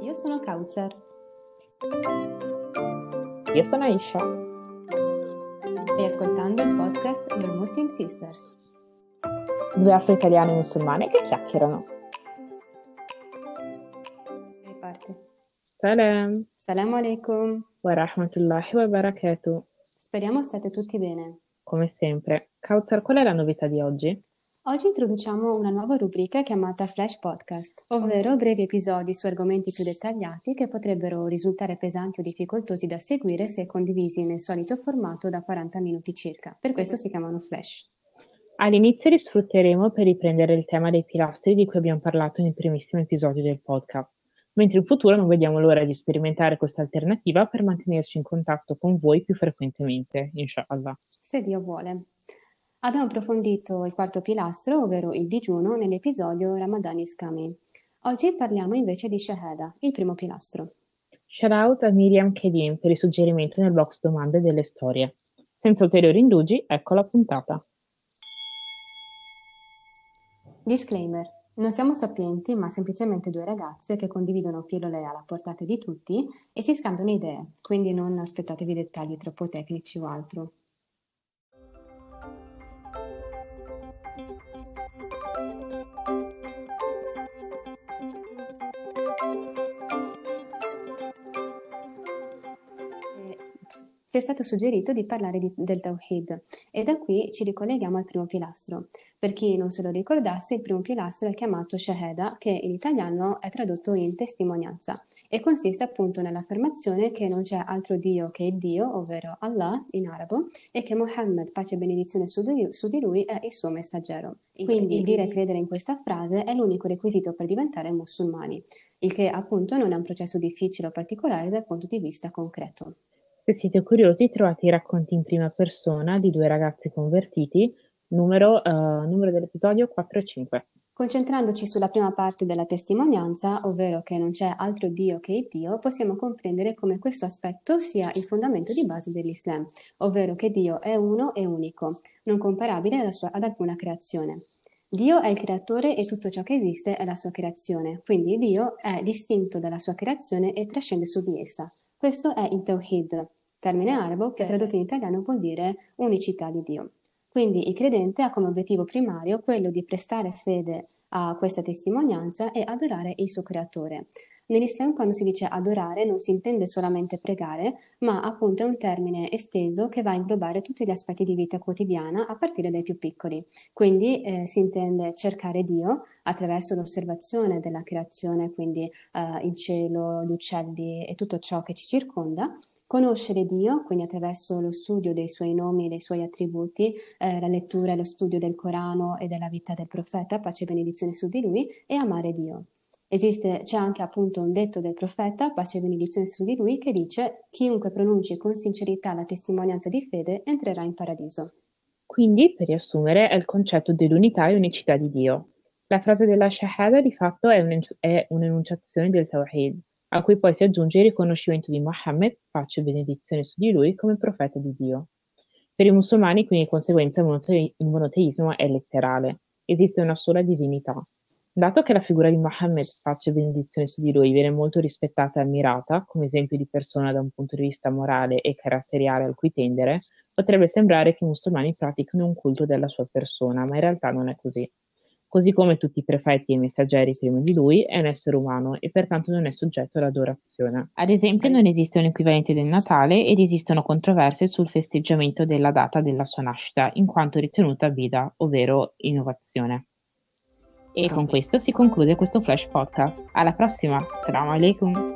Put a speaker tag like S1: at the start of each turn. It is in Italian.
S1: Io sono Kauzer.
S2: Io sono Aisha.
S1: Stai ascoltando il podcast Your Muslim Sisters.
S2: Due afro-italiane musulmane che chiacchierano.
S1: Riparte.
S2: Salam.
S1: Salam alaikum.
S2: Wa rahmatullahi wa barakatuh.
S1: Speriamo state tutti bene.
S2: Come sempre. Kautsar, qual è la novità di oggi?
S1: Oggi introduciamo una nuova rubrica chiamata Flash Podcast, ovvero brevi episodi su argomenti più dettagliati che potrebbero risultare pesanti o difficoltosi da seguire se condivisi nel solito formato da 40 minuti circa. Per questo si chiamano Flash.
S2: All'inizio li sfrutteremo per riprendere il tema dei pilastri di cui abbiamo parlato nei primissimi episodi del podcast, mentre in futuro non vediamo l'ora di sperimentare questa alternativa per mantenerci in contatto con voi più frequentemente, inshallah.
S1: Se Dio vuole. Abbiamo approfondito il quarto pilastro, ovvero il digiuno, nell'episodio Ramadan is coming. Oggi parliamo invece di Shahada, il primo pilastro.
S2: Shout out a Miriam Kedin per il suggerimento nel box domande delle storie. Senza ulteriori indugi, ecco la puntata.
S1: Disclaimer. Non siamo sapienti, ma semplicemente due ragazze che condividono pillole alla portata di tutti e si scambiano idee, quindi non aspettatevi dettagli troppo tecnici o altro. Ci è stato suggerito di parlare di, del Tawhid e da qui ci ricolleghiamo al primo pilastro. Per chi non se lo ricordasse, il primo pilastro è chiamato Shahada, che in italiano è tradotto in testimonianza e consiste appunto nell'affermazione che non c'è altro Dio che Dio, ovvero Allah in arabo, e che Muhammad, pace e benedizione su di, su di lui, è il suo messaggero. Quindi il dire e credere in questa frase è l'unico requisito per diventare musulmani, il che appunto non è un processo difficile o particolare dal punto di vista concreto.
S2: Se siete curiosi trovate i racconti in prima persona di due ragazzi convertiti, numero, uh, numero dell'episodio 4 e 5.
S1: Concentrandoci sulla prima parte della testimonianza, ovvero che non c'è altro Dio che Dio, possiamo comprendere come questo aspetto sia il fondamento di base dell'Islam, ovvero che Dio è uno e unico, non comparabile sua, ad alcuna creazione. Dio è il creatore e tutto ciò che esiste è la sua creazione, quindi Dio è distinto dalla sua creazione e trascende su di essa. Questo è il Tawhid, termine arabo che tradotto in italiano vuol dire unicità di Dio. Quindi il credente ha come obiettivo primario quello di prestare fede a questa testimonianza e adorare il suo creatore. Nell'Islam quando si dice adorare non si intende solamente pregare, ma appunto è un termine esteso che va a inglobare tutti gli aspetti di vita quotidiana a partire dai più piccoli. Quindi eh, si intende cercare Dio attraverso l'osservazione della creazione, quindi eh, il cielo, gli uccelli e tutto ciò che ci circonda, Conoscere Dio, quindi attraverso lo studio dei suoi nomi e dei suoi attributi, eh, la lettura e lo studio del Corano e della vita del profeta, pace e benedizione su di lui, e amare Dio. Esiste, c'è anche appunto un detto del profeta, pace e benedizione su di lui, che dice chiunque pronunci con sincerità la testimonianza di fede entrerà in paradiso.
S2: Quindi, per riassumere, è il concetto dell'unità e unicità di Dio. La frase della Shahada di fatto è, un'enunciazione del Tawhid, a cui poi si aggiunge il riconoscimento di Mohammed, pace e benedizione su di lui, come profeta di Dio. Per i musulmani, quindi, di conseguenza, il monoteismo è letterale. Esiste una sola divinità. Dato che la figura di Mohammed, pace e benedizione su di lui, viene molto rispettata e ammirata, come esempio di persona da un punto di vista morale e caratteriale al cui tendere, potrebbe sembrare che i musulmani pratichino un culto della sua persona, ma in realtà non è così così come tutti i prefetti e i messaggeri prima di lui, è un essere umano e pertanto non è soggetto ad adorazione. Ad esempio non esiste un equivalente del Natale ed esistono controversie sul festeggiamento della data della sua nascita, in quanto ritenuta vida, ovvero innovazione. E con questo si conclude questo Flash Podcast. Alla prossima, salam alaikum!